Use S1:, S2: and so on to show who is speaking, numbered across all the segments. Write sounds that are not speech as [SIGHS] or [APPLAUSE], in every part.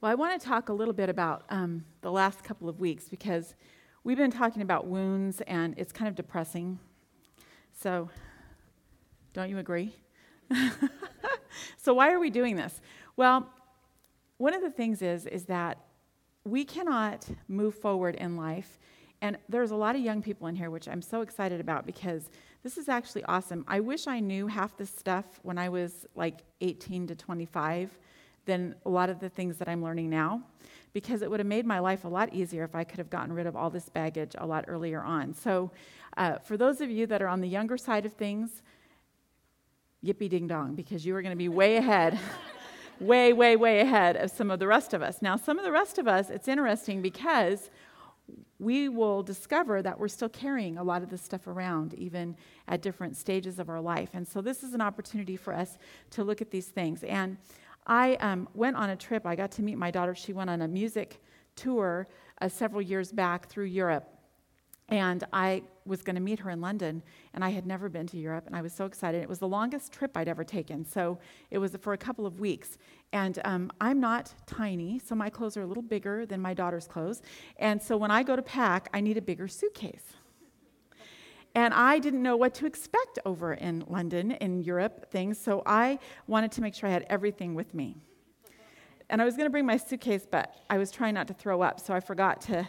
S1: Well, I want to talk a little bit about um, the last couple of weeks because we've been talking about wounds and it's kind of depressing. So, don't you agree? [LAUGHS] so, why are we doing this? Well, one of the things is is that we cannot move forward in life and there's a lot of young people in here which i'm so excited about because this is actually awesome i wish i knew half this stuff when i was like 18 to 25 than a lot of the things that I'm learning now because it would have made my life a lot easier if I could have gotten rid of all this baggage a lot earlier on. So, uh, for those of you that are on the younger side of things, yippee ding dong, because you are going to be way ahead, [LAUGHS] way, way, way ahead of some of the rest of us. Now, some of the rest of us, it's interesting because we will discover that we're still carrying a lot of this stuff around, even at different stages of our life. And so, this is an opportunity for us to look at these things. And I um, went on a trip. I got to meet my daughter. She went on a music tour uh, several years back through Europe. And I was going to meet her in London, and I had never been to Europe, and I was so excited. It was the longest trip I'd ever taken, so it was for a couple of weeks. And um, I'm not tiny, so my clothes are a little bigger than my daughter's clothes. And so when I go to pack, I need a bigger suitcase. And I didn't know what to expect over in London, in Europe, things. So I wanted to make sure I had everything with me. And I was going to bring my suitcase, but I was trying not to throw up, so I forgot to,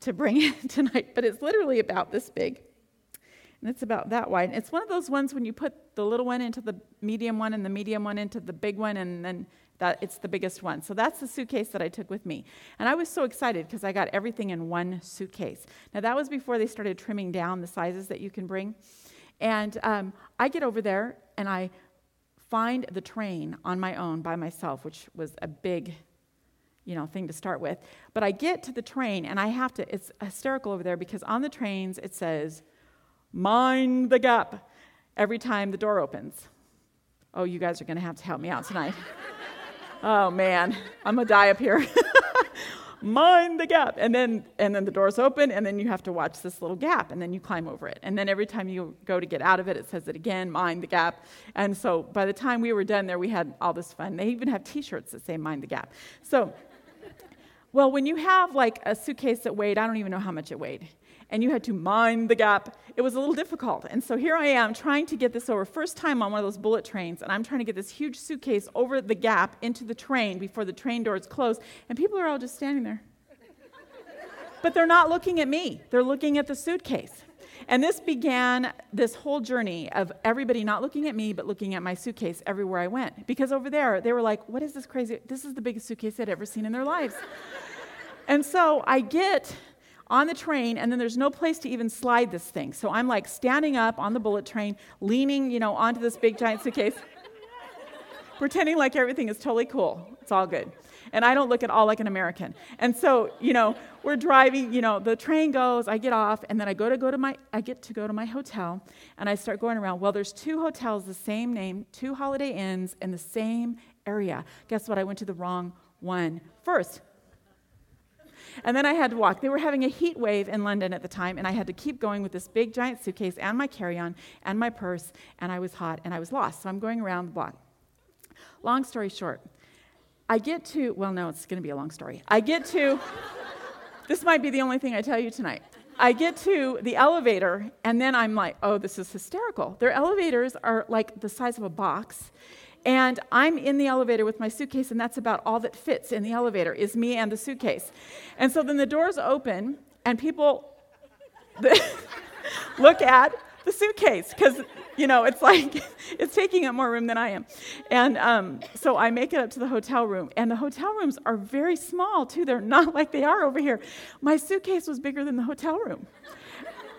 S1: to bring it [LAUGHS] tonight. But it's literally about this big. And it's about that wide. It's one of those ones when you put the little one into the medium one and the medium one into the big one, and then that it's the biggest one. So that's the suitcase that I took with me. And I was so excited because I got everything in one suitcase. Now, that was before they started trimming down the sizes that you can bring. And um, I get over there and I find the train on my own by myself, which was a big you know thing to start with but i get to the train and i have to it's hysterical over there because on the trains it says mind the gap every time the door opens oh you guys are going to have to help me out tonight [LAUGHS] oh man, I'm gonna die up here. [LAUGHS] Mind the gap. And then and then the doors open and then you have to watch this little gap and then you climb over it. And then every time you go to get out of it, it says it again, mind the gap. And so by the time we were done there, we had all this fun. They even have t-shirts that say mind the gap. So well, when you have like a suitcase that weighed, I don't even know how much it weighed and you had to mind the gap. It was a little difficult. And so here I am trying to get this over. First time on one of those bullet trains, and I'm trying to get this huge suitcase over the gap into the train before the train doors close, and people are all just standing there. [LAUGHS] but they're not looking at me, they're looking at the suitcase. And this began this whole journey of everybody not looking at me, but looking at my suitcase everywhere I went. Because over there, they were like, What is this crazy? This is the biggest suitcase they'd ever seen in their lives. [LAUGHS] and so I get on the train, and then there's no place to even slide this thing. So I'm like standing up on the bullet train, leaning, you know, onto this big giant suitcase, [LAUGHS] pretending like everything is totally cool. It's all good. And I don't look at all like an American. And so, you know, we're driving, you know, the train goes, I get off, and then I go to go to my I get to go to my hotel and I start going around. Well, there's two hotels, the same name, two holiday inns in the same area. Guess what? I went to the wrong one first. And then I had to walk. They were having a heat wave in London at the time, and I had to keep going with this big giant suitcase and my carry on and my purse, and I was hot and I was lost. So I'm going around the block. Long story short, I get to, well, no, it's going to be a long story. I get to, [LAUGHS] this might be the only thing I tell you tonight. I get to the elevator, and then I'm like, oh, this is hysterical. Their elevators are like the size of a box, and I'm in the elevator with my suitcase, and that's about all that fits in the elevator is me and the suitcase. And so then the doors open, and people [LAUGHS] look at the suitcase because you know it's like [LAUGHS] it's taking up more room than i am. And um, so i make it up to the hotel room and the hotel rooms are very small too. They're not like they are over here. My suitcase was bigger than the hotel room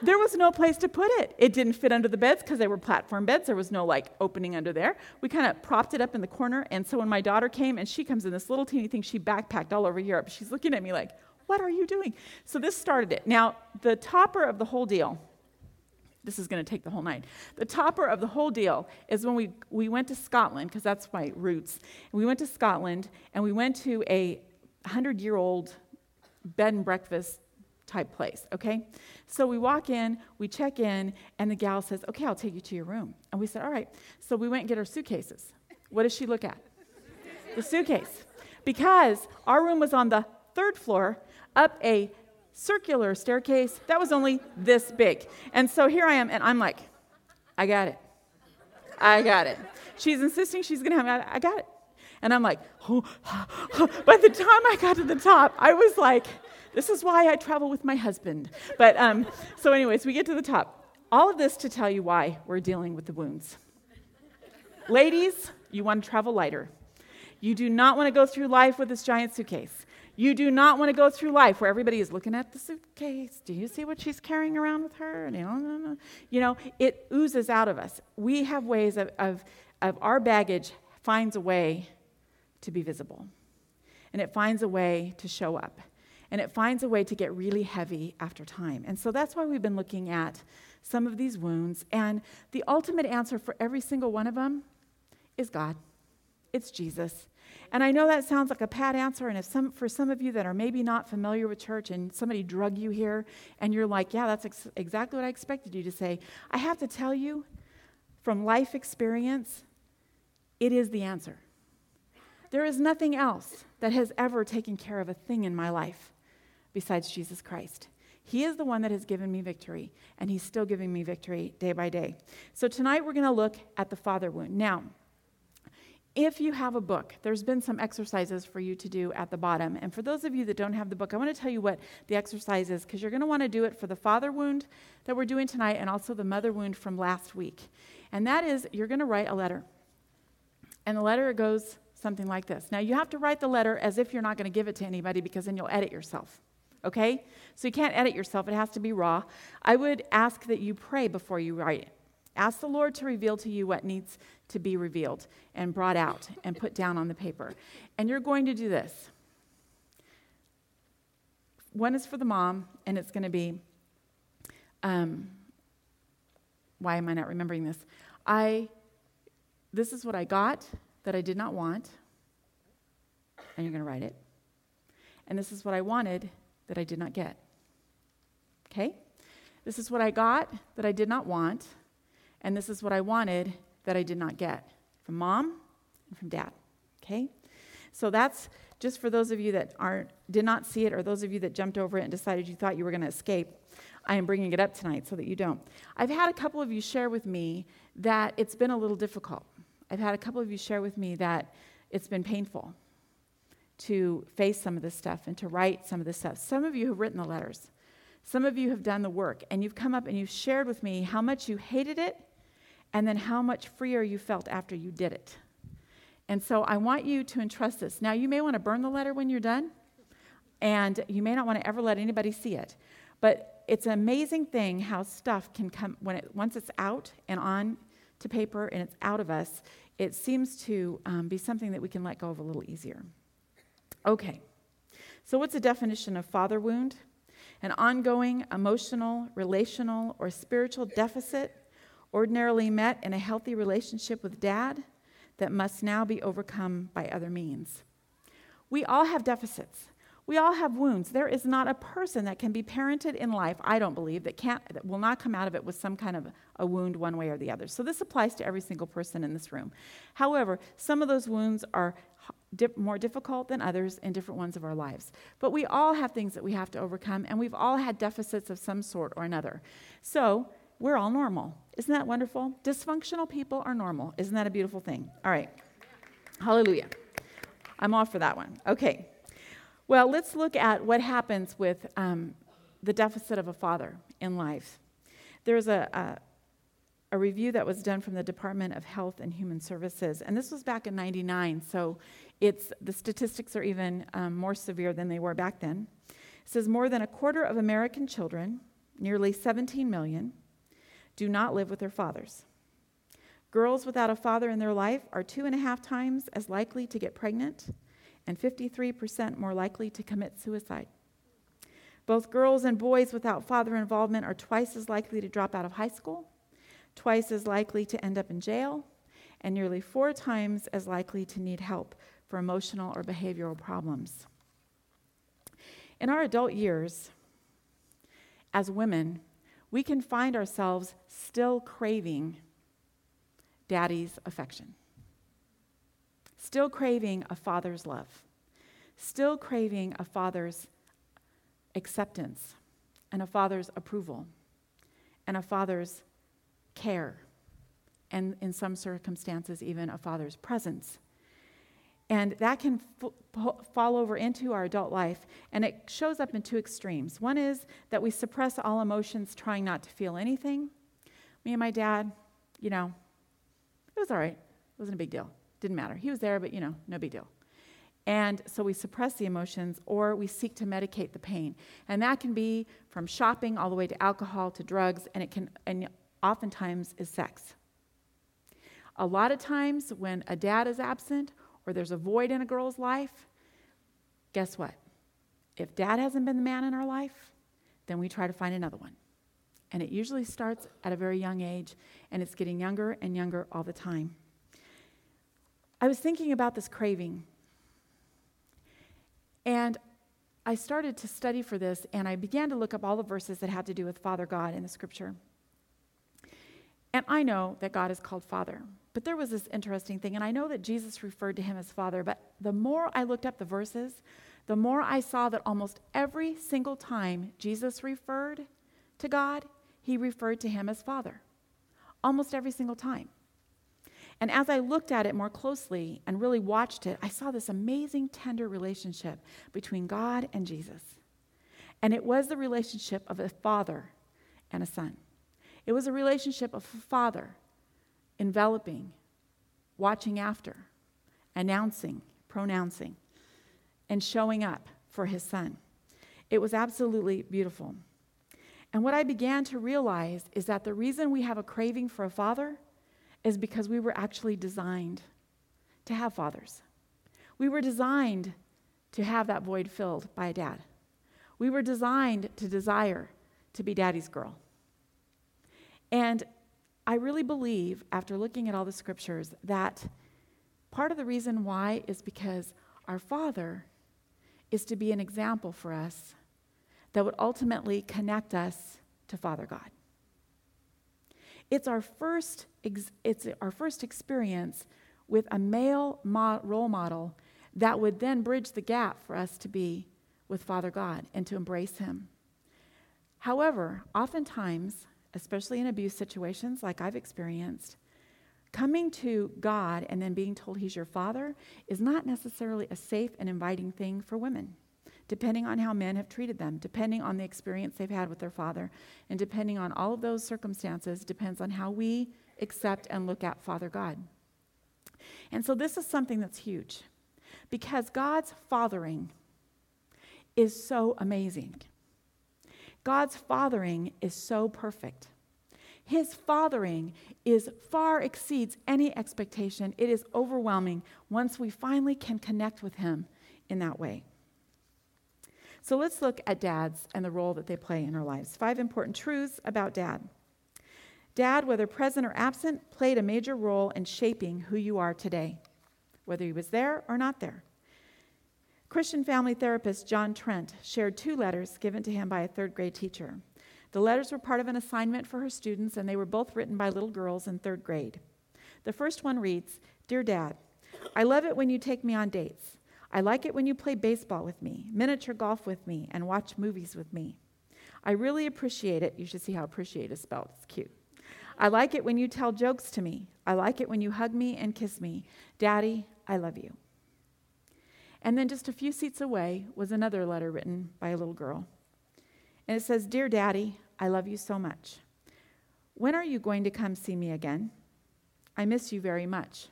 S1: there was no place to put it. It didn't fit under the beds because they were platform beds. There was no like opening under there. We kind of propped it up in the corner. And so when my daughter came and she comes in this little teeny thing, she backpacked all over Europe. She's looking at me like, what are you doing? So this started it. Now, the topper of the whole deal, this is going to take the whole night. The topper of the whole deal is when we, we went to Scotland, because that's my roots. We went to Scotland and we went to a 100 year old bed and breakfast type place, okay? So we walk in, we check in, and the gal says, Okay, I'll take you to your room. And we said, All right. So we went and get our suitcases. What does she look at? the suitcase. because our room was on the third floor up a circular staircase that was only this big. And so here I am, and I'm like, I got it. I got it. She's insisting she's to have it. I got it. And I'm like, oh. [SIGHS] by the time I got to the top, I was like, this is why I travel with my husband. But um, so, anyways, we get to the top. All of this to tell you why we're dealing with the wounds. Ladies, you want to travel lighter. You do not want to go through life with this giant suitcase. You do not want to go through life where everybody is looking at the suitcase. Do you see what she's carrying around with her? You know, it oozes out of us. We have ways of, of, of our baggage finds a way to be visible, and it finds a way to show up, and it finds a way to get really heavy after time. And so that's why we've been looking at some of these wounds. And the ultimate answer for every single one of them is God, it's Jesus. And I know that sounds like a pat answer, and if some, for some of you that are maybe not familiar with church and somebody drug you here, and you're like, yeah, that's ex- exactly what I expected you to say, I have to tell you from life experience, it is the answer. There is nothing else that has ever taken care of a thing in my life besides Jesus Christ. He is the one that has given me victory, and He's still giving me victory day by day. So tonight we're going to look at the father wound. Now, if you have a book, there's been some exercises for you to do at the bottom. And for those of you that don't have the book, I want to tell you what the exercise is because you're going to want to do it for the father wound that we're doing tonight and also the mother wound from last week. And that is you're going to write a letter. And the letter goes something like this. Now, you have to write the letter as if you're not going to give it to anybody because then you'll edit yourself. Okay? So you can't edit yourself, it has to be raw. I would ask that you pray before you write it. Ask the Lord to reveal to you what needs to be revealed and brought out and put down on the paper. And you're going to do this. One is for the mom, and it's going to be, um, why am I not remembering this? I, this is what I got that I did not want, and you're going to write it. And this is what I wanted that I did not get. Okay? This is what I got that I did not want, and this is what I wanted that I did not get from mom and from dad. Okay? So that's just for those of you that aren't did not see it or those of you that jumped over it and decided you thought you were going to escape. I am bringing it up tonight so that you don't. I've had a couple of you share with me that it's been a little difficult. I've had a couple of you share with me that it's been painful to face some of this stuff and to write some of this stuff. Some of you have written the letters. Some of you have done the work and you've come up and you've shared with me how much you hated it and then how much freer you felt after you did it. And so I want you to entrust this. Now, you may want to burn the letter when you're done, and you may not want to ever let anybody see it. But it's an amazing thing how stuff can come when it once it's out and on to paper and it's out of us. It seems to um, be something that we can let go of a little easier. Okay, so what's the definition of father wound? An ongoing emotional, relational, or spiritual deficit ordinarily met in a healthy relationship with dad that must now be overcome by other means. We all have deficits. We all have wounds. There is not a person that can be parented in life, I don't believe, that can't that will not come out of it with some kind of a wound one way or the other. So this applies to every single person in this room. However, some of those wounds are more difficult than others in different ones of our lives. But we all have things that we have to overcome, and we've all had deficits of some sort or another. So we're all normal. Isn't that wonderful? Dysfunctional people are normal. Isn't that a beautiful thing? All right. Hallelujah. I'm off for that one. Okay. Well, let's look at what happens with um, the deficit of a father in life. There's a, a, review that was done from the Department of Health and Human Services, and this was back in 99, so it's, the statistics are even um, more severe than they were back then. It says more than a quarter of American children, nearly 17 million, do not live with their fathers. Girls without a father in their life are two and a half times as likely to get pregnant and 53% more likely to commit suicide. Both girls and boys without father involvement are twice as likely to drop out of high school, twice as likely to end up in jail, and nearly four times as likely to need help for emotional or behavioral problems. In our adult years, as women, we can find ourselves still craving daddy's affection still craving a father's love. still craving a father's acceptance and a father's approval and a father's care, and in some circumstances, even a father's presence. And that can f- fall over into our adult life, and it shows up in two extremes. One is that we suppress all emotions, trying not to feel anything. Me and my dad, you know, it was all right. It wasn't a big deal. Didn't matter. He was there, but, you know, no big deal. And so we suppress the emotions or we seek to medicate the pain. And that can be from shopping all the way to alcohol to drugs, and it can, and oftentimes is sex. A lot of times when a dad is absent or there's a void in a girl's life, guess what? If dad hasn't been the man in our life, then we try to find another one. And it usually starts at a very young age, and it's getting younger and younger all the time. I was thinking about this craving and I started to study for this, and I began to look up all the verses that had to do with Father God in the scripture. And I know that God is called Father, but there was this interesting thing, and I know that Jesus referred to him as Father, but the more I looked up the verses, the more I saw that almost every single time Jesus referred to God, he referred to him as Father. Almost every single time. And as I looked at it more closely and really watched it, I saw this amazing, tender relationship between God and Jesus. And it was the relationship of a father and a son. It was a relationship of father enveloping, watching after, announcing, pronouncing, and showing up for his son. It was absolutely beautiful. And what I began to realize is that the reason we have a craving for a father is because we were actually designed to have fathers. We were designed to have that void filled by a dad. We were designed to desire to be daddy's girl. And I really believe, after looking at all the scriptures, that part of the reason why is because our Father is to be an example for us that would ultimately connect us to Father God. It's our first, it's our first experience with a male mo- role model that would then bridge the gap for us to be with Father God and to embrace Him. However, oftentimes, especially in abuse situations like I've experienced, coming to God and then being told He's your Father is not necessarily a safe and inviting thing for women depending on how men have treated them, depending on the experience they've had with their father, and depending on all of those circumstances, depends on how we accept and look at Father God. And so this is something that's huge because God's fathering is so amazing. God's fathering is so perfect. His fathering is far exceeds any expectation. It is overwhelming once we finally can connect with him in that way. So let's look at dads and the role that they play in our lives. Five important truths about dad. Dad, whether present or absent, played a major role in shaping who you are today, whether he was there or not there. Christian family therapist John Trent shared two letters given to him by a third grade teacher. The letters were part of an assignment for her students, and they were both written by little girls in third grade. The first one reads Dear Dad, I love it when you take me on dates. I like it when you play baseball with me, miniature golf with me, and watch movies with me. I really appreciate it. You should see how appreciate is spelled. It's cute. I like it when you tell jokes to me. I like it when you hug me and kiss me. Daddy, I love you. And then just a few seats away was another letter written by a little girl. And it says, Dear Daddy, I love you so much. When are you going to come see me again? I miss you very much.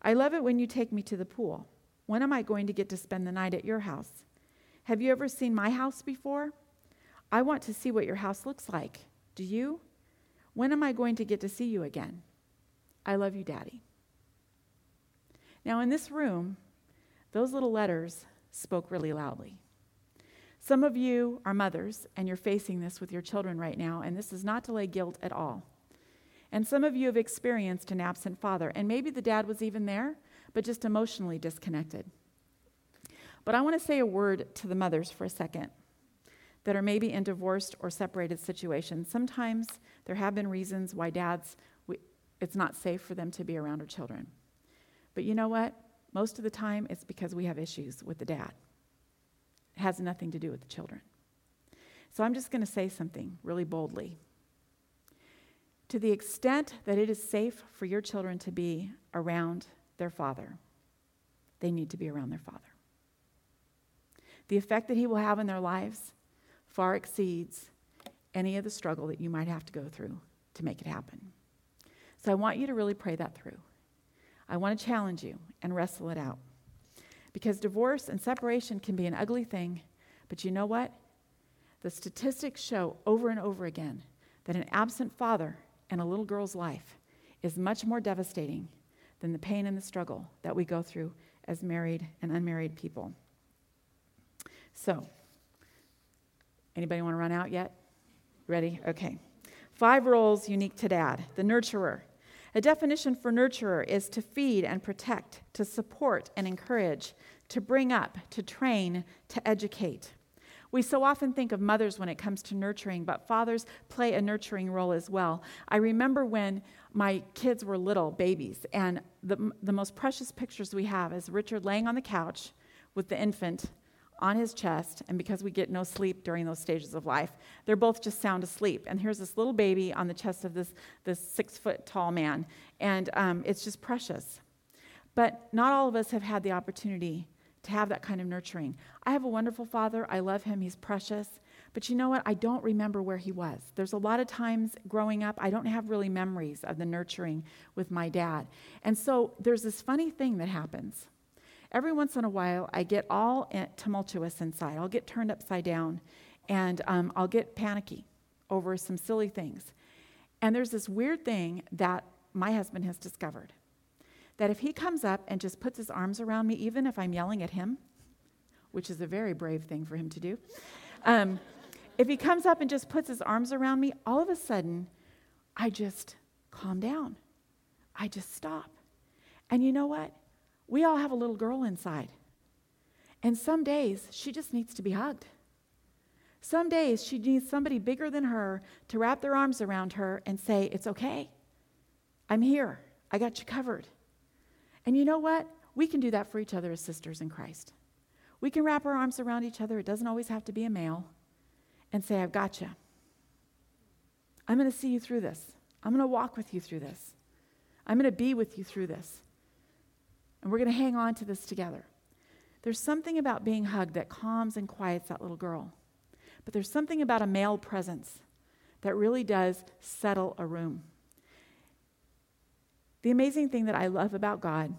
S1: I love it when you take me to the pool. When am I going to get to spend the night at your house? Have you ever seen my house before? I want to see what your house looks like. Do you? When am I going to get to see you again? I love you, Daddy. Now, in this room, those little letters spoke really loudly. Some of you are mothers, and you're facing this with your children right now, and this is not to lay guilt at all. And some of you have experienced an absent father, and maybe the dad was even there, but just emotionally disconnected. But I want to say a word to the mothers for a second that are maybe in divorced or separated situations. Sometimes there have been reasons why dads, we, it's not safe for them to be around our children. But you know what? Most of the time it's because we have issues with the dad. It has nothing to do with the children. So I'm just going to say something really boldly. To the extent that it is safe for your children to be around their father, they need to be around their father. The effect that he will have in their lives far exceeds any of the struggle that you might have to go through to make it happen. So I want you to really pray that through. I want to challenge you and wrestle it out. Because divorce and separation can be an ugly thing, but you know what? The statistics show over and over again that an absent father in a little girl's life is much more devastating than the pain and the struggle that we go through as married and unmarried people. So, anybody want to run out yet? Ready? Okay. Five roles unique to dad the nurturer. A definition for nurturer is to feed and protect, to support and encourage, to bring up, to train, to educate. We so often think of mothers when it comes to nurturing, but fathers play a nurturing role as well. I remember when my kids were little babies, and the, the most precious pictures we have is Richard laying on the couch with the infant on his chest, and because we get no sleep during those stages of life, they're both just sound asleep. And here's this little baby on the chest of this, this six foot tall man, and um, it's just precious. But not all of us have had the opportunity to have that kind of nurturing. I have a wonderful father. I love him. He's precious. But you know what? I don't remember where he was. There's a lot of times growing up, I don't have really memories of the nurturing with my dad. And so there's this funny thing that happens every once in a while, I get all tumultuous inside. I'll get turned upside down and um, I'll get panicky over some silly things. And there's this weird thing that my husband has discovered that if he comes up and just puts his arms around me, even if I'm yelling at him, which is a very brave thing for him to do, um, if he comes up and just puts his arms around me, all of a sudden, I just calm down. I just stop. And you know what? We all have a little girl inside. And some days she just needs to be hugged. Some days she needs somebody bigger than her to wrap their arms around her and say, It's okay. I'm here. I got you covered. And you know what? We can do that for each other as sisters in Christ. We can wrap our arms around each other. It doesn't always have to be a male. And say, I've got you. I'm going to see you through this. I'm going to walk with you through this. I'm going to be with you through this. And we're going to hang on to this together. There's something about being hugged that calms and quiets that little girl. But there's something about a male presence that really does settle a room. The amazing thing that I love about God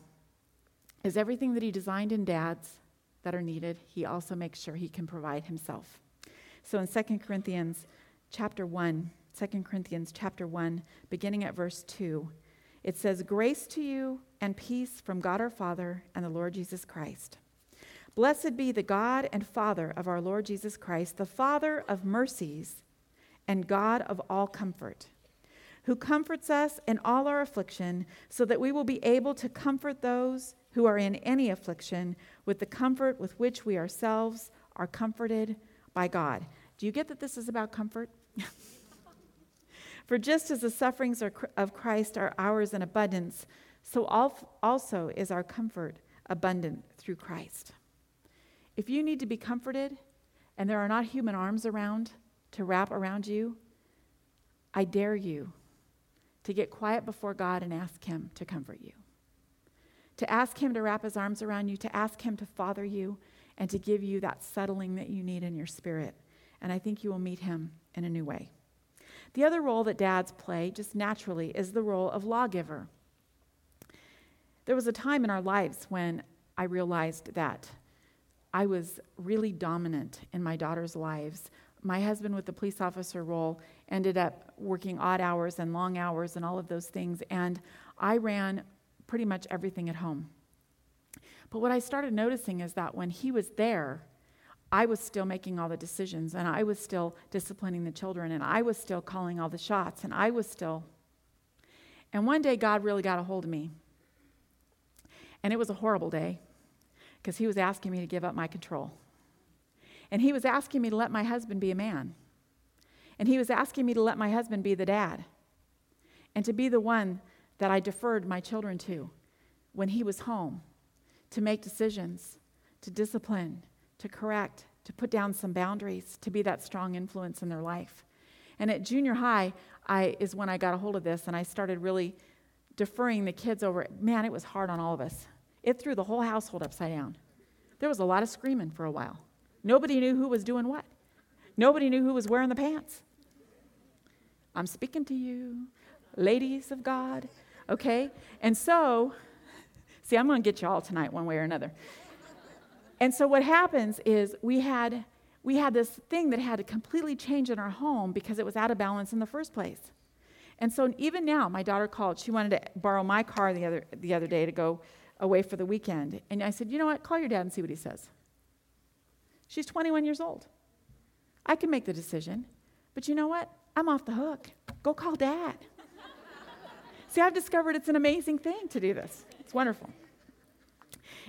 S1: is everything that He designed in dads that are needed, He also makes sure He can provide Himself. So in 2 Corinthians chapter 1, 2 Corinthians chapter 1, beginning at verse 2, it says, Grace to you and peace from God our Father and the Lord Jesus Christ. Blessed be the God and Father of our Lord Jesus Christ, the Father of mercies and God of all comfort, who comforts us in all our affliction, so that we will be able to comfort those who are in any affliction with the comfort with which we ourselves are comforted by God. Do you get that this is about comfort? [LAUGHS] For just as the sufferings of Christ are ours in abundance, so also is our comfort abundant through Christ. If you need to be comforted and there are not human arms around to wrap around you, I dare you to get quiet before God and ask Him to comfort you. To ask Him to wrap His arms around you, to ask Him to father you, and to give you that settling that you need in your spirit. And I think you will meet Him in a new way. The other role that dads play, just naturally, is the role of lawgiver. There was a time in our lives when I realized that I was really dominant in my daughter's lives. My husband, with the police officer role, ended up working odd hours and long hours and all of those things, and I ran pretty much everything at home. But what I started noticing is that when he was there, I was still making all the decisions and I was still disciplining the children and I was still calling all the shots and I was still. And one day God really got a hold of me. And it was a horrible day because he was asking me to give up my control. And he was asking me to let my husband be a man. And he was asking me to let my husband be the dad and to be the one that I deferred my children to when he was home to make decisions, to discipline, to correct, to put down some boundaries, to be that strong influence in their life. And at junior high, I is when I got a hold of this and I started really deferring the kids over. Man, it was hard on all of us. It threw the whole household upside down. There was a lot of screaming for a while. Nobody knew who was doing what. Nobody knew who was wearing the pants. I'm speaking to you, ladies of God. Okay? And so, see, I'm going to get you all tonight, one way or another. And so, what happens is we had, we had this thing that had to completely change in our home because it was out of balance in the first place. And so, even now, my daughter called. She wanted to borrow my car the other, the other day to go away for the weekend. And I said, You know what? Call your dad and see what he says. She's 21 years old. I can make the decision. But you know what? I'm off the hook. Go call dad. [LAUGHS] See, I've discovered it's an amazing thing to do this. It's wonderful.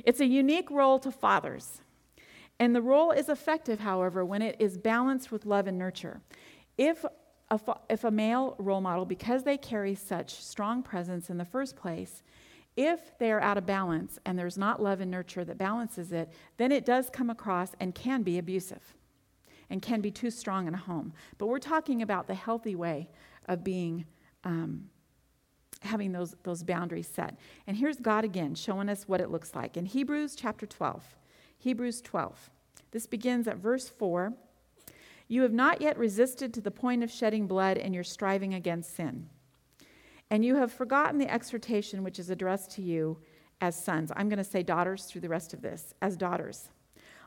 S1: It's a unique role to fathers. And the role is effective, however, when it is balanced with love and nurture. If a, if a male role model, because they carry such strong presence in the first place, if they are out of balance and there's not love and nurture that balances it, then it does come across and can be abusive and can be too strong in a home. But we're talking about the healthy way of being. Um, having those, those boundaries set. And here's God again showing us what it looks like. In Hebrews chapter 12, Hebrews 12, this begins at verse 4. You have not yet resisted to the point of shedding blood in your striving against sin. And you have forgotten the exhortation which is addressed to you as sons. I'm going to say daughters through the rest of this, as daughters.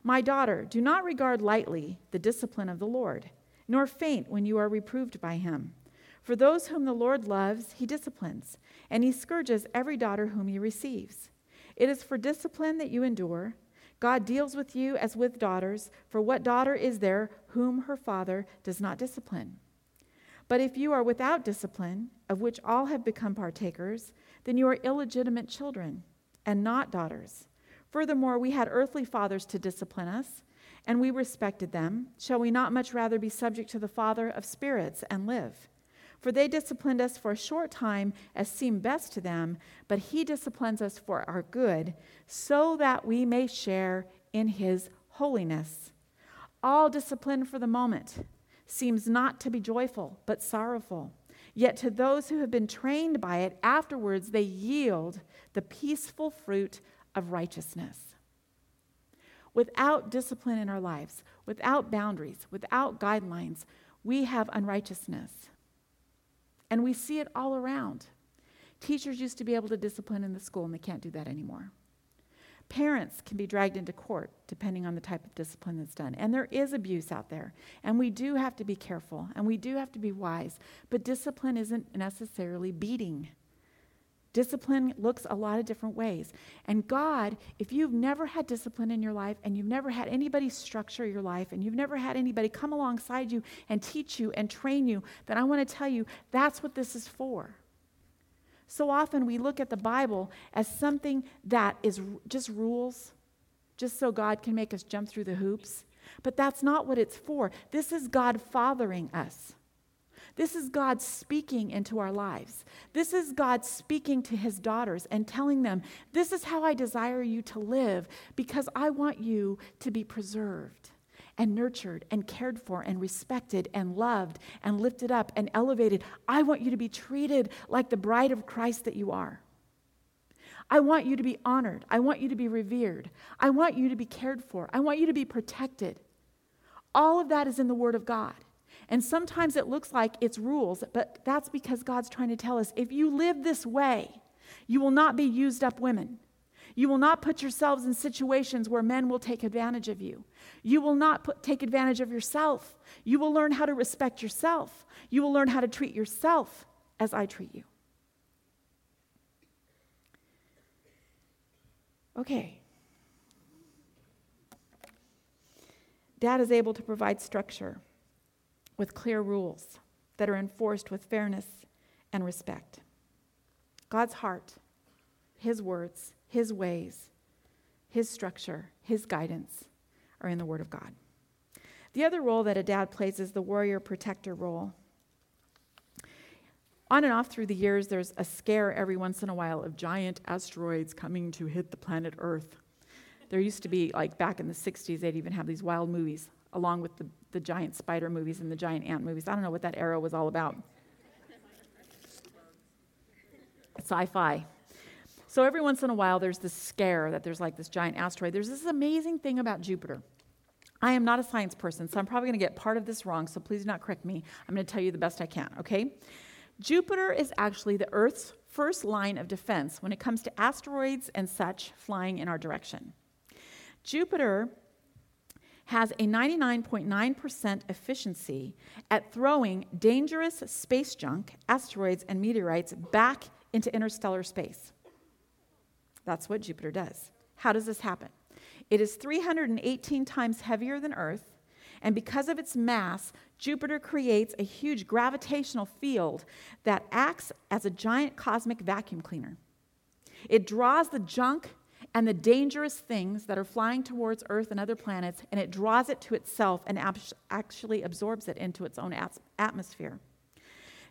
S1: My daughter, do not regard lightly the discipline of the Lord, nor faint when you are reproved by him. For those whom the Lord loves, he disciplines, and he scourges every daughter whom he receives. It is for discipline that you endure. God deals with you as with daughters, for what daughter is there whom her father does not discipline? But if you are without discipline, of which all have become partakers, then you are illegitimate children and not daughters. Furthermore, we had earthly fathers to discipline us, and we respected them. Shall we not much rather be subject to the Father of spirits and live? For they disciplined us for a short time as seemed best to them, but he disciplines us for our good, so that we may share in his holiness. All discipline for the moment seems not to be joyful, but sorrowful. Yet to those who have been trained by it, afterwards they yield the peaceful fruit of righteousness. Without discipline in our lives, without boundaries, without guidelines, we have unrighteousness. And we see it all around. Teachers used to be able to discipline in the school, and they can't do that anymore. Parents can be dragged into court depending on the type of discipline that's done. And there is abuse out there. And we do have to be careful and we do have to be wise. But discipline isn't necessarily beating. Discipline looks a lot of different ways. And God, if you've never had discipline in your life and you've never had anybody structure your life and you've never had anybody come alongside you and teach you and train you, then I want to tell you that's what this is for. So often we look at the Bible as something that is just rules, just so God can make us jump through the hoops. But that's not what it's for. This is God fathering us. This is God speaking into our lives. This is God speaking to his daughters and telling them, This is how I desire you to live because I want you to be preserved and nurtured and cared for and respected and loved and lifted up and elevated. I want you to be treated like the bride of Christ that you are. I want you to be honored. I want you to be revered. I want you to be cared for. I want you to be protected. All of that is in the Word of God. And sometimes it looks like it's rules, but that's because God's trying to tell us if you live this way, you will not be used up women. You will not put yourselves in situations where men will take advantage of you. You will not put, take advantage of yourself. You will learn how to respect yourself. You will learn how to treat yourself as I treat you. Okay. Dad is able to provide structure with clear rules that are enforced with fairness and respect. God's heart, His words, His ways, His structure, His guidance are in the Word of God. The other role that a dad plays is the warrior protector role. On and off through the years, there's a scare every once in a while of giant asteroids coming to hit the planet Earth. There used to be, like back in the 60s, they'd even have these wild movies, along with the, the giant spider movies and the giant ant movies. I don't know what that era was all about. Sci fi. So every once in a while, there's this scare that there's like this giant asteroid. There's this amazing thing about Jupiter. I am not a science person, so I'm probably going to get part of this wrong, so please do not correct me. I'm going to tell you the best I can, okay? Jupiter is actually the Earth's first line of defense when it comes to asteroids and such flying in our direction. Jupiter has a 99.9% efficiency at throwing dangerous space junk, asteroids, and meteorites back into interstellar space. That's what Jupiter does. How does this happen? It is 318 times heavier than Earth, and because of its mass, Jupiter creates a huge gravitational field that acts as a giant cosmic vacuum cleaner. It draws the junk and the dangerous things that are flying towards Earth and other planets, and it draws it to itself and actually absorbs it into its own atmosphere.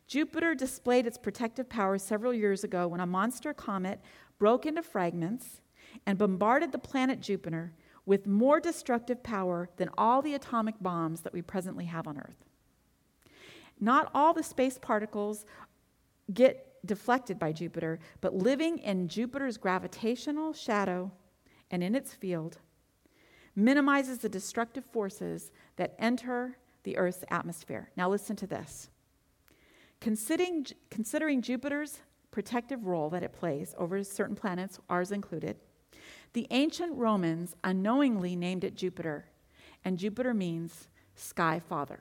S1: Jupiter displayed its protective powers several years ago when a monster comet broke into fragments and bombarded the planet Jupiter with more destructive power than all the atomic bombs that we presently have on Earth. Not all the space particles get deflected by Jupiter, but living in Jupiter's gravitational shadow and in its field minimizes the destructive forces that enter the Earth's atmosphere. Now, listen to this. Considering, considering Jupiter's protective role that it plays over certain planets, ours included, the ancient Romans unknowingly named it Jupiter, and Jupiter means sky father.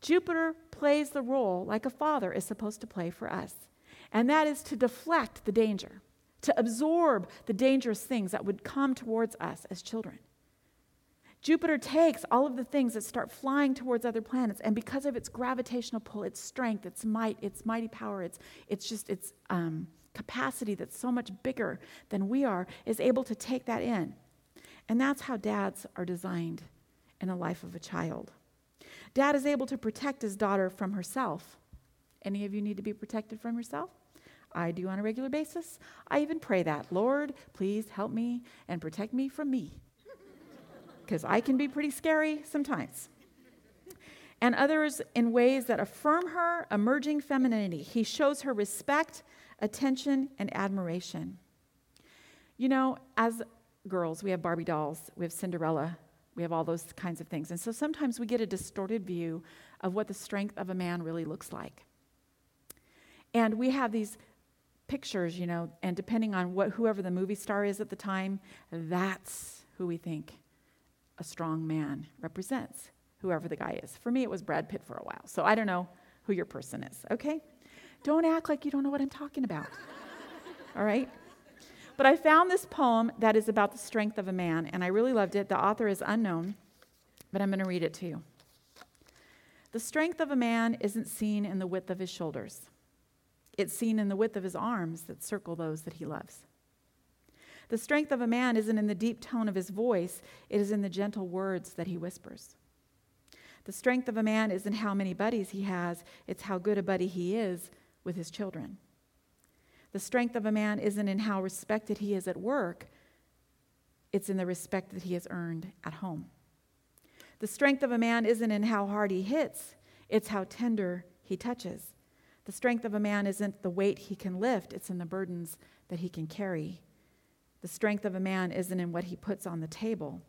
S1: Jupiter plays the role like a father is supposed to play for us, and that is to deflect the danger, to absorb the dangerous things that would come towards us as children. Jupiter takes all of the things that start flying towards other planets, and because of its gravitational pull, its strength, its might, its mighty power, its, it's just its um, capacity that's so much bigger than we are, is able to take that in. And that's how dads are designed in the life of a child. Dad is able to protect his daughter from herself. Any of you need to be protected from yourself? I do on a regular basis. I even pray that, Lord, please help me and protect me from me. Because I can be pretty scary sometimes. And others in ways that affirm her emerging femininity. He shows her respect, attention, and admiration. You know, as girls, we have Barbie dolls, we have Cinderella, we have all those kinds of things. And so sometimes we get a distorted view of what the strength of a man really looks like. And we have these pictures, you know, and depending on what whoever the movie star is at the time, that's who we think a strong man represents, whoever the guy is. For me, it was Brad Pitt for a while. So I don't know who your person is, okay? Don't act like you don't know what I'm talking about. [LAUGHS] All right? But I found this poem that is about the strength of a man, and I really loved it. The author is unknown, but I'm going to read it to you. The strength of a man isn't seen in the width of his shoulders, it's seen in the width of his arms that circle those that he loves. The strength of a man isn't in the deep tone of his voice, it is in the gentle words that he whispers. The strength of a man isn't how many buddies he has, it's how good a buddy he is with his children. The strength of a man isn't in how respected he is at work, it's in the respect that he has earned at home. The strength of a man isn't in how hard he hits, it's how tender he touches. The strength of a man isn't the weight he can lift, it's in the burdens that he can carry. The strength of a man isn't in what he puts on the table,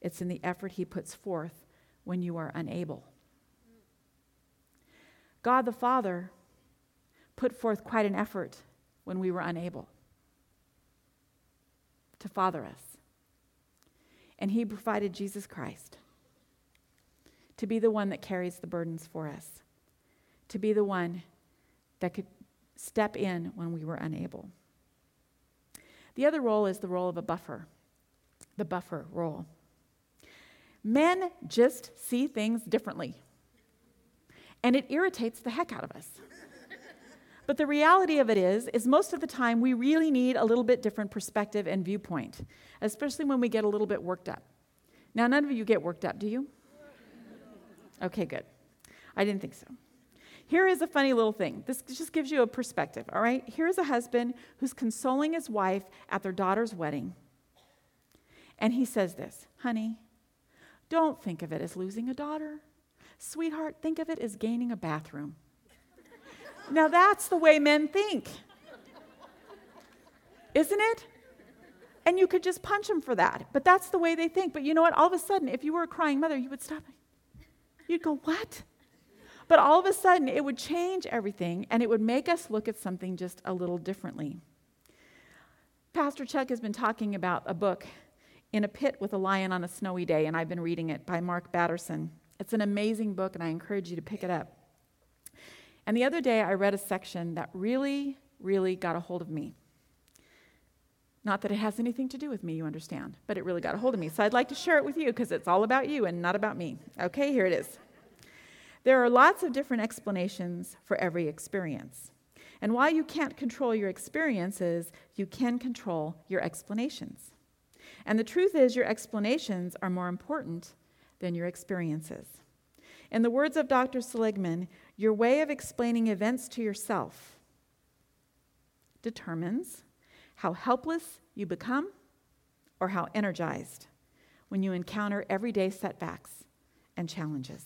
S1: it's in the effort he puts forth when you are unable. God the Father put forth quite an effort when we were unable to father us. And He provided Jesus Christ to be the one that carries the burdens for us, to be the one that could step in when we were unable. The other role is the role of a buffer, the buffer role. Men just see things differently, and it irritates the heck out of us. But the reality of it is, is most of the time we really need a little bit different perspective and viewpoint, especially when we get a little bit worked up. Now, none of you get worked up, do you? Okay, good. I didn't think so. Here is a funny little thing. This just gives you a perspective, all right? Here's a husband who's consoling his wife at their daughter's wedding. And he says this Honey, don't think of it as losing a daughter. Sweetheart, think of it as gaining a bathroom. Now, that's the way men think, isn't it? And you could just punch them for that. But that's the way they think. But you know what? All of a sudden, if you were a crying mother, you would stop. You'd go, What? But all of a sudden, it would change everything and it would make us look at something just a little differently. Pastor Chuck has been talking about a book, In a Pit with a Lion on a Snowy Day, and I've been reading it by Mark Batterson. It's an amazing book, and I encourage you to pick it up. And the other day, I read a section that really, really got a hold of me. Not that it has anything to do with me, you understand, but it really got a hold of me. So I'd like to share it with you because it's all about you and not about me. Okay, here it is. There are lots of different explanations for every experience. And while you can't control your experiences, you can control your explanations. And the truth is, your explanations are more important than your experiences. In the words of Dr. Seligman, your way of explaining events to yourself determines how helpless you become or how energized when you encounter everyday setbacks and challenges.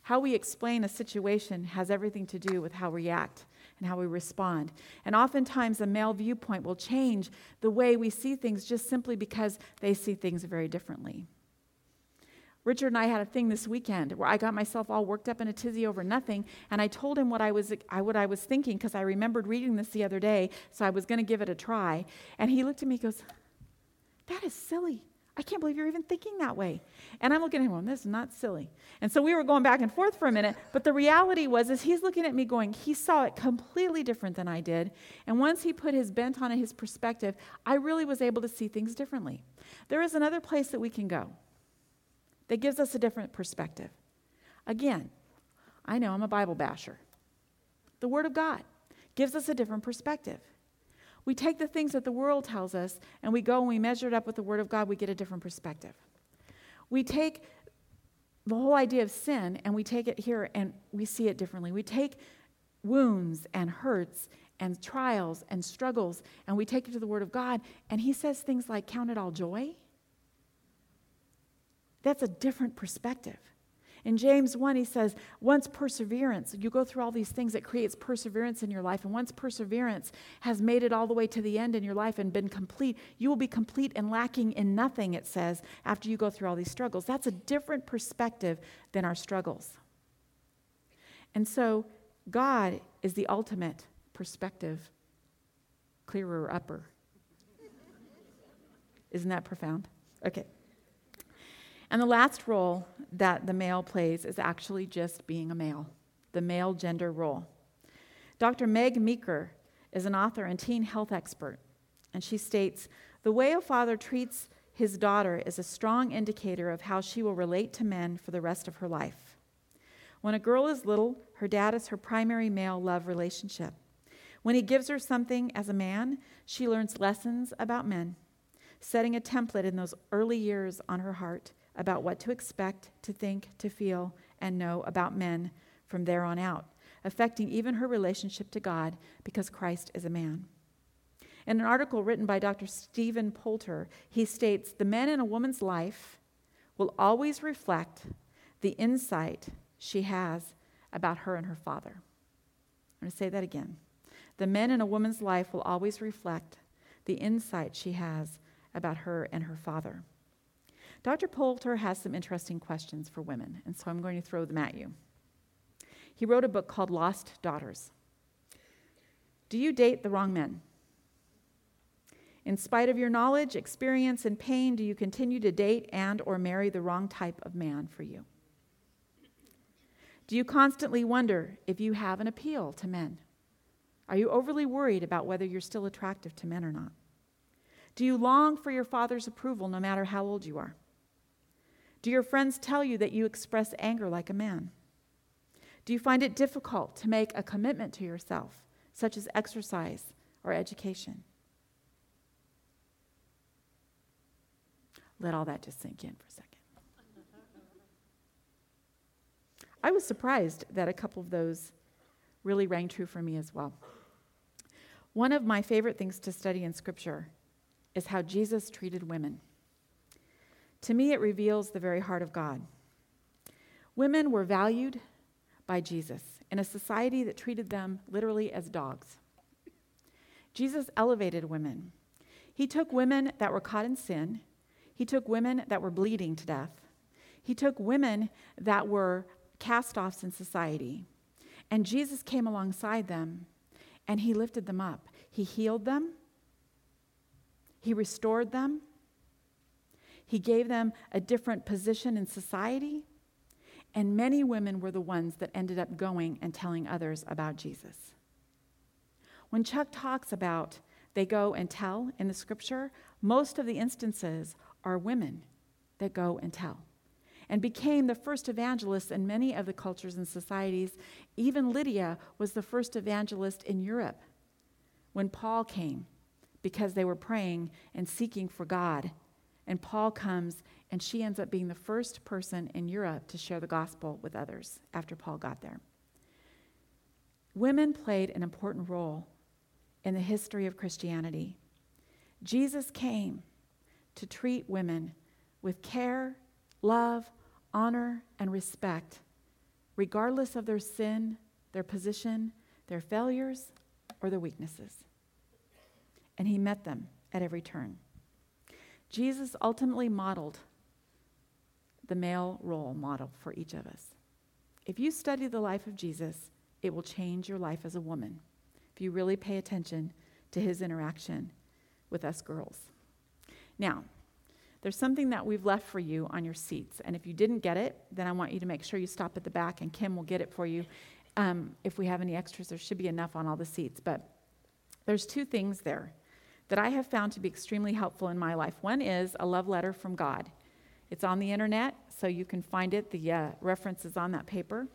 S1: How we explain a situation has everything to do with how we react and how we respond. And oftentimes, a male viewpoint will change the way we see things just simply because they see things very differently. Richard and I had a thing this weekend where I got myself all worked up in a tizzy over nothing, and I told him what I was, I, what I was thinking because I remembered reading this the other day, so I was going to give it a try. And he looked at me and goes, That is silly. I can't believe you're even thinking that way. And I'm looking at him going, This is not silly. And so we were going back and forth for a minute, but the reality was is he's looking at me going, he saw it completely different than I did. And once he put his bent on it, his perspective, I really was able to see things differently. There is another place that we can go that gives us a different perspective. Again, I know I'm a Bible basher. The Word of God gives us a different perspective. We take the things that the world tells us and we go and we measure it up with the Word of God, we get a different perspective. We take the whole idea of sin and we take it here and we see it differently. We take wounds and hurts and trials and struggles and we take it to the Word of God and He says things like, Count it all joy. That's a different perspective. In James 1, he says, once perseverance, you go through all these things that creates perseverance in your life, and once perseverance has made it all the way to the end in your life and been complete, you will be complete and lacking in nothing, it says, after you go through all these struggles. That's a different perspective than our struggles. And so, God is the ultimate perspective, clearer upper. Isn't that profound? Okay. And the last role that the male plays is actually just being a male, the male gender role. Dr. Meg Meeker is an author and teen health expert, and she states The way a father treats his daughter is a strong indicator of how she will relate to men for the rest of her life. When a girl is little, her dad is her primary male love relationship. When he gives her something as a man, she learns lessons about men, setting a template in those early years on her heart about what to expect, to think, to feel, and know about men from there on out, affecting even her relationship to God because Christ is a man. In an article written by Dr. Stephen Poulter, he states the men in a woman's life will always reflect the insight she has about her and her father. I'm going to say that again. The men in a woman's life will always reflect the insight she has about her and her father. Dr. Poulter has some interesting questions for women, and so I'm going to throw them at you. He wrote a book called Lost Daughters. Do you date the wrong men? In spite of your knowledge, experience, and pain, do you continue to date and or marry the wrong type of man for you? Do you constantly wonder if you have an appeal to men? Are you overly worried about whether you're still attractive to men or not? Do you long for your father's approval no matter how old you are? Do your friends tell you that you express anger like a man? Do you find it difficult to make a commitment to yourself, such as exercise or education? Let all that just sink in for a second. I was surprised that a couple of those really rang true for me as well. One of my favorite things to study in Scripture is how Jesus treated women. To me, it reveals the very heart of God. Women were valued by Jesus in a society that treated them literally as dogs. Jesus elevated women. He took women that were caught in sin, he took women that were bleeding to death, he took women that were cast offs in society. And Jesus came alongside them and he lifted them up. He healed them, he restored them, he gave them a different position in society. And many women were the ones that ended up going and telling others about Jesus. When Chuck talks about they go and tell in the scripture, most of the instances are women that go and tell and became the first evangelists in many of the cultures and societies. Even Lydia was the first evangelist in Europe when Paul came because they were praying and seeking for God. And Paul comes, and she ends up being the first person in Europe to share the gospel with others after Paul got there. Women played an important role in the history of Christianity. Jesus came to treat women with care, love, honor, and respect, regardless of their sin, their position, their failures, or their weaknesses. And he met them at every turn. Jesus ultimately modeled the male role model for each of us. If you study the life of Jesus, it will change your life as a woman if you really pay attention to his interaction with us girls. Now, there's something that we've left for you on your seats. And if you didn't get it, then I want you to make sure you stop at the back and Kim will get it for you. Um, if we have any extras, there should be enough on all the seats. But there's two things there that I have found to be extremely helpful in my life. One is a love letter from God. It's on the internet, so you can find it. The uh, reference is on that paper.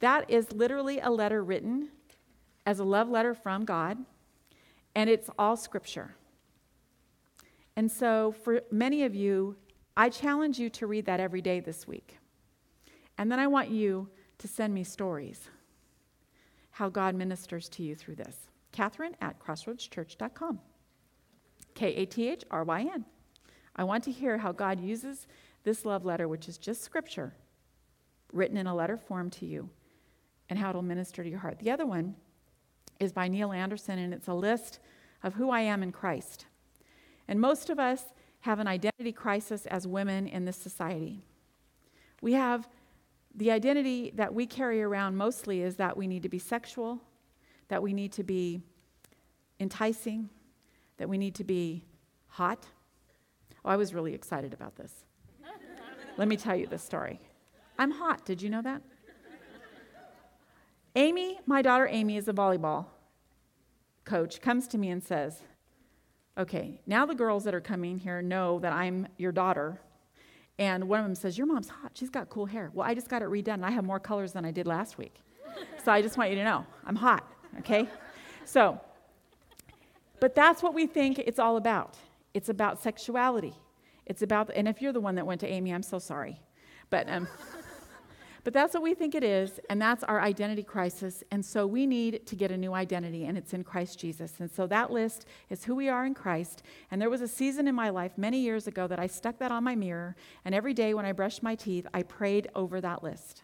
S1: That is literally a letter written as a love letter from God, and it's all scripture. And so, for many of you, I challenge you to read that every day this week. And then I want you to send me stories how God ministers to you through this. Kathryn at crossroadschurch.com. K A T H R Y N. I want to hear how God uses this love letter, which is just scripture, written in a letter form to you, and how it'll minister to your heart. The other one is by Neil Anderson, and it's a list of who I am in Christ. And most of us have an identity crisis as women in this society. We have the identity that we carry around mostly is that we need to be sexual, that we need to be enticing, that we need to be hot. Oh, I was really excited about this. Let me tell you this story. I'm hot. Did you know that? Amy, my daughter Amy, is a volleyball coach, comes to me and says, Okay, now the girls that are coming here know that I'm your daughter. And one of them says, Your mom's hot. She's got cool hair. Well, I just got it redone, I have more colors than I did last week. so I just want you to know I'm hot, okay? So, but that's what we think it's all about. It's about sexuality. It's about, and if you're the one that went to Amy, I'm so sorry. But, um, [LAUGHS] but that's what we think it is, and that's our identity crisis. And so we need to get a new identity, and it's in Christ Jesus. And so that list is who we are in Christ. And there was a season in my life many years ago that I stuck that on my mirror, and every day when I brushed my teeth, I prayed over that list.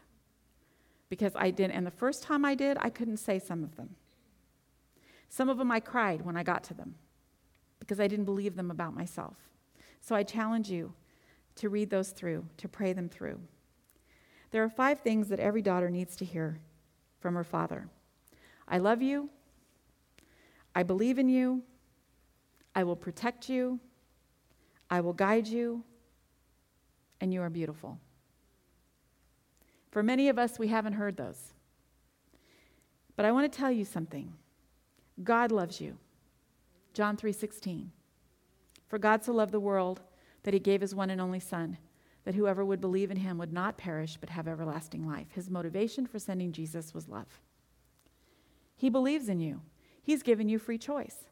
S1: Because I didn't, and the first time I did, I couldn't say some of them. Some of them I cried when I got to them because I didn't believe them about myself. So I challenge you to read those through, to pray them through. There are five things that every daughter needs to hear from her father I love you. I believe in you. I will protect you. I will guide you. And you are beautiful. For many of us, we haven't heard those. But I want to tell you something God loves you. John 3:16. For God so loved the world that he gave his one and only son that whoever would believe in him would not perish but have everlasting life. His motivation for sending Jesus was love. He believes in you. He's given you free choice.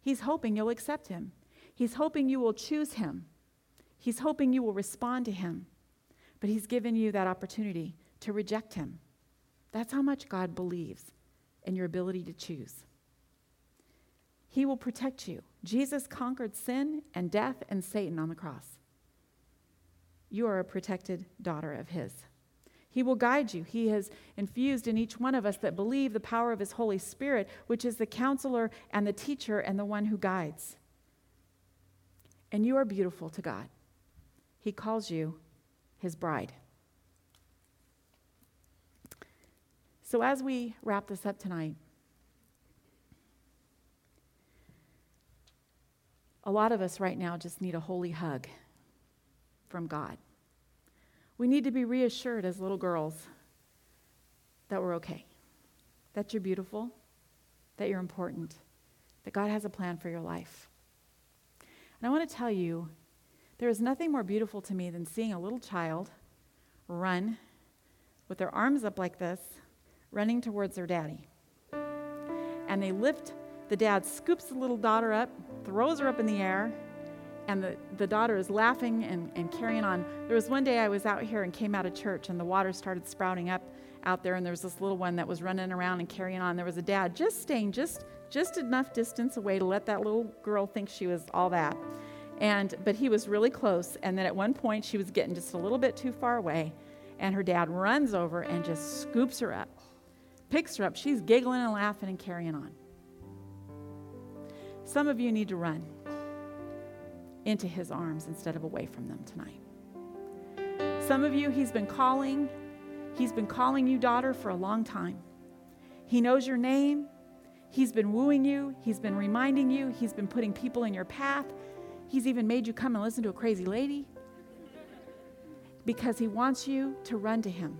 S1: He's hoping you'll accept him. He's hoping you will choose him. He's hoping you will respond to him. But he's given you that opportunity to reject him. That's how much God believes in your ability to choose. He will protect you. Jesus conquered sin and death and Satan on the cross. You are a protected daughter of His. He will guide you. He has infused in each one of us that believe the power of His Holy Spirit, which is the counselor and the teacher and the one who guides. And you are beautiful to God. He calls you His bride. So, as we wrap this up tonight, a lot of us right now just need a holy hug from God. We need to be reassured as little girls that we're okay, that you're beautiful, that you're important, that God has a plan for your life. And I want to tell you, there is nothing more beautiful to me than seeing a little child run with their arms up like this running towards their daddy. And they lift, the dad scoops the little daughter up, throws her up in the air, and the, the daughter is laughing and, and carrying on. There was one day I was out here and came out of church, and the water started sprouting up out there, and there was this little one that was running around and carrying on. There was a dad just staying just, just enough distance away to let that little girl think she was all that. And, but he was really close, and then at one point she was getting just a little bit too far away, and her dad runs over and just scoops her up picks her up. She's giggling and laughing and carrying on. Some of you need to run into his arms instead of away from them tonight. Some of you, he's been calling. He's been calling you, daughter, for a long time. He knows your name. He's been wooing you. He's been reminding you. He's been putting people in your path. He's even made you come and listen to a crazy lady because he wants you to run to him.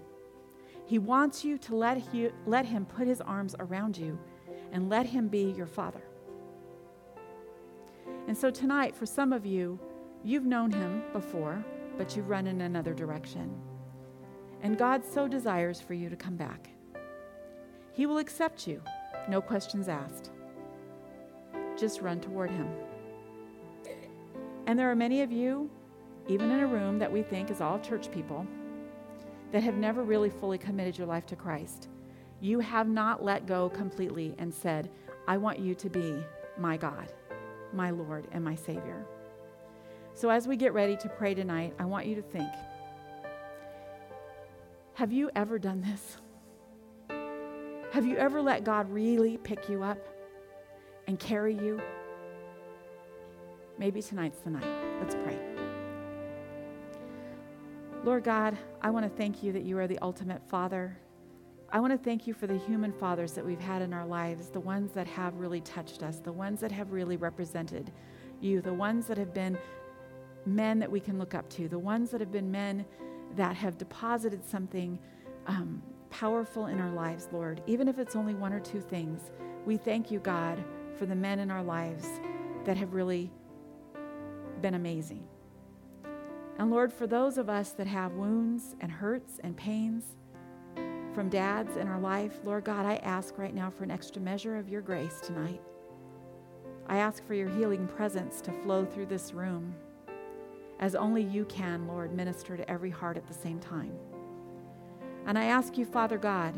S1: He wants you to let, you, let Him put His arms around you and let Him be your Father. And so tonight, for some of you, you've known Him before, but you've run in another direction. And God so desires for you to come back. He will accept you, no questions asked. Just run toward Him. And there are many of you, even in a room that we think is all church people that have never really fully committed your life to Christ. You have not let go completely and said, I want you to be my God, my Lord, and my Savior. So, as we get ready to pray tonight, I want you to think Have you ever done this? Have you ever let God really pick you up and carry you? Maybe tonight's the night. Let's pray. Lord God, I want to thank you that you are the ultimate Father. I want to thank you for the human fathers that we've had in our lives, the ones that have really touched us, the ones that have really represented you, the ones that have been men that we can look up to, the ones that have been men that have deposited something um, powerful in our lives, Lord, even if it's only one or two things. We thank you, God, for the men in our lives that have really been amazing. And Lord, for those of us that have wounds and hurts and pains from dads in our life, Lord God, I ask right now for an extra measure of your grace tonight. I ask for your healing presence to flow through this room as only you can, Lord, minister to every heart at the same time. And I ask you, Father God,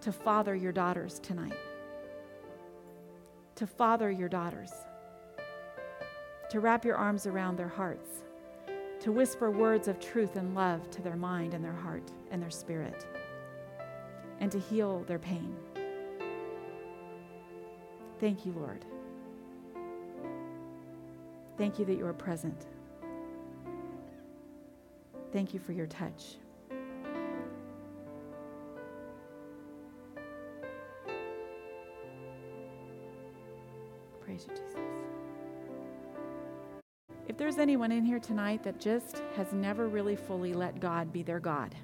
S1: to father your daughters tonight, to father your daughters, to wrap your arms around their hearts to whisper words of truth and love to their mind and their heart and their spirit, and to heal their pain. Thank you, Lord. Thank you that you are present. Thank you for your touch. Praise you, Jesus. If there's anyone in here tonight that just has never really fully let God be their God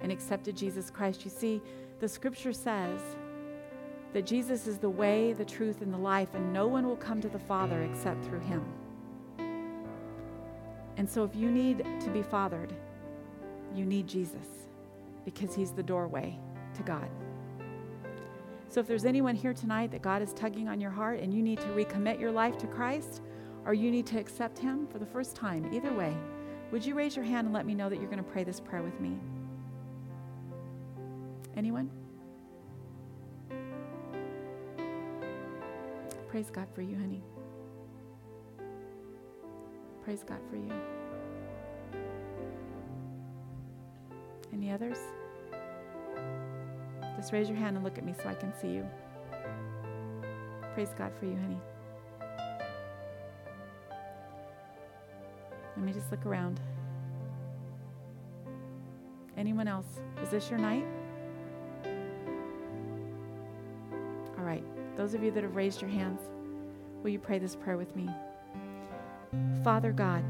S1: and accepted Jesus Christ, you see, the scripture says that Jesus is the way, the truth, and the life, and no one will come to the Father except through him. And so if you need to be fathered, you need Jesus because he's the doorway to God. So if there's anyone here tonight that God is tugging on your heart and you need to recommit your life to Christ, or you need to accept Him for the first time. Either way, would you raise your hand and let me know that you're going to pray this prayer with me? Anyone? Praise God for you, honey. Praise God for you. Any others? Just raise your hand and look at me so I can see you. Praise God for you, honey. Let me just look around. Anyone else? Is this your night? Those of you that have raised your hands, will you pray this prayer with me? Father God,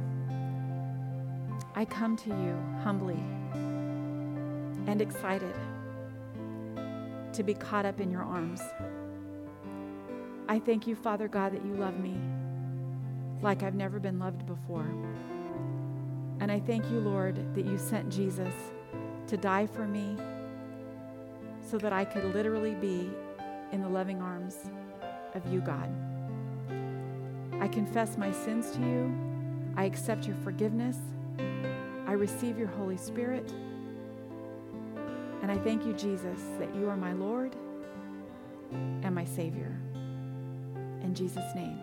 S1: I come to you humbly and excited to be caught up in your arms. I thank you, Father God, that you love me like I've never been loved before. And I thank you, Lord, that you sent Jesus to die for me so that I could literally be in the loving arms of you, God. I confess my sins to you. I accept your forgiveness. I receive your Holy Spirit. And I thank you, Jesus, that you are my Lord and my Savior. In Jesus' name,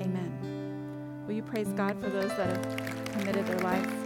S1: amen. Will you praise God for those that have committed their lives?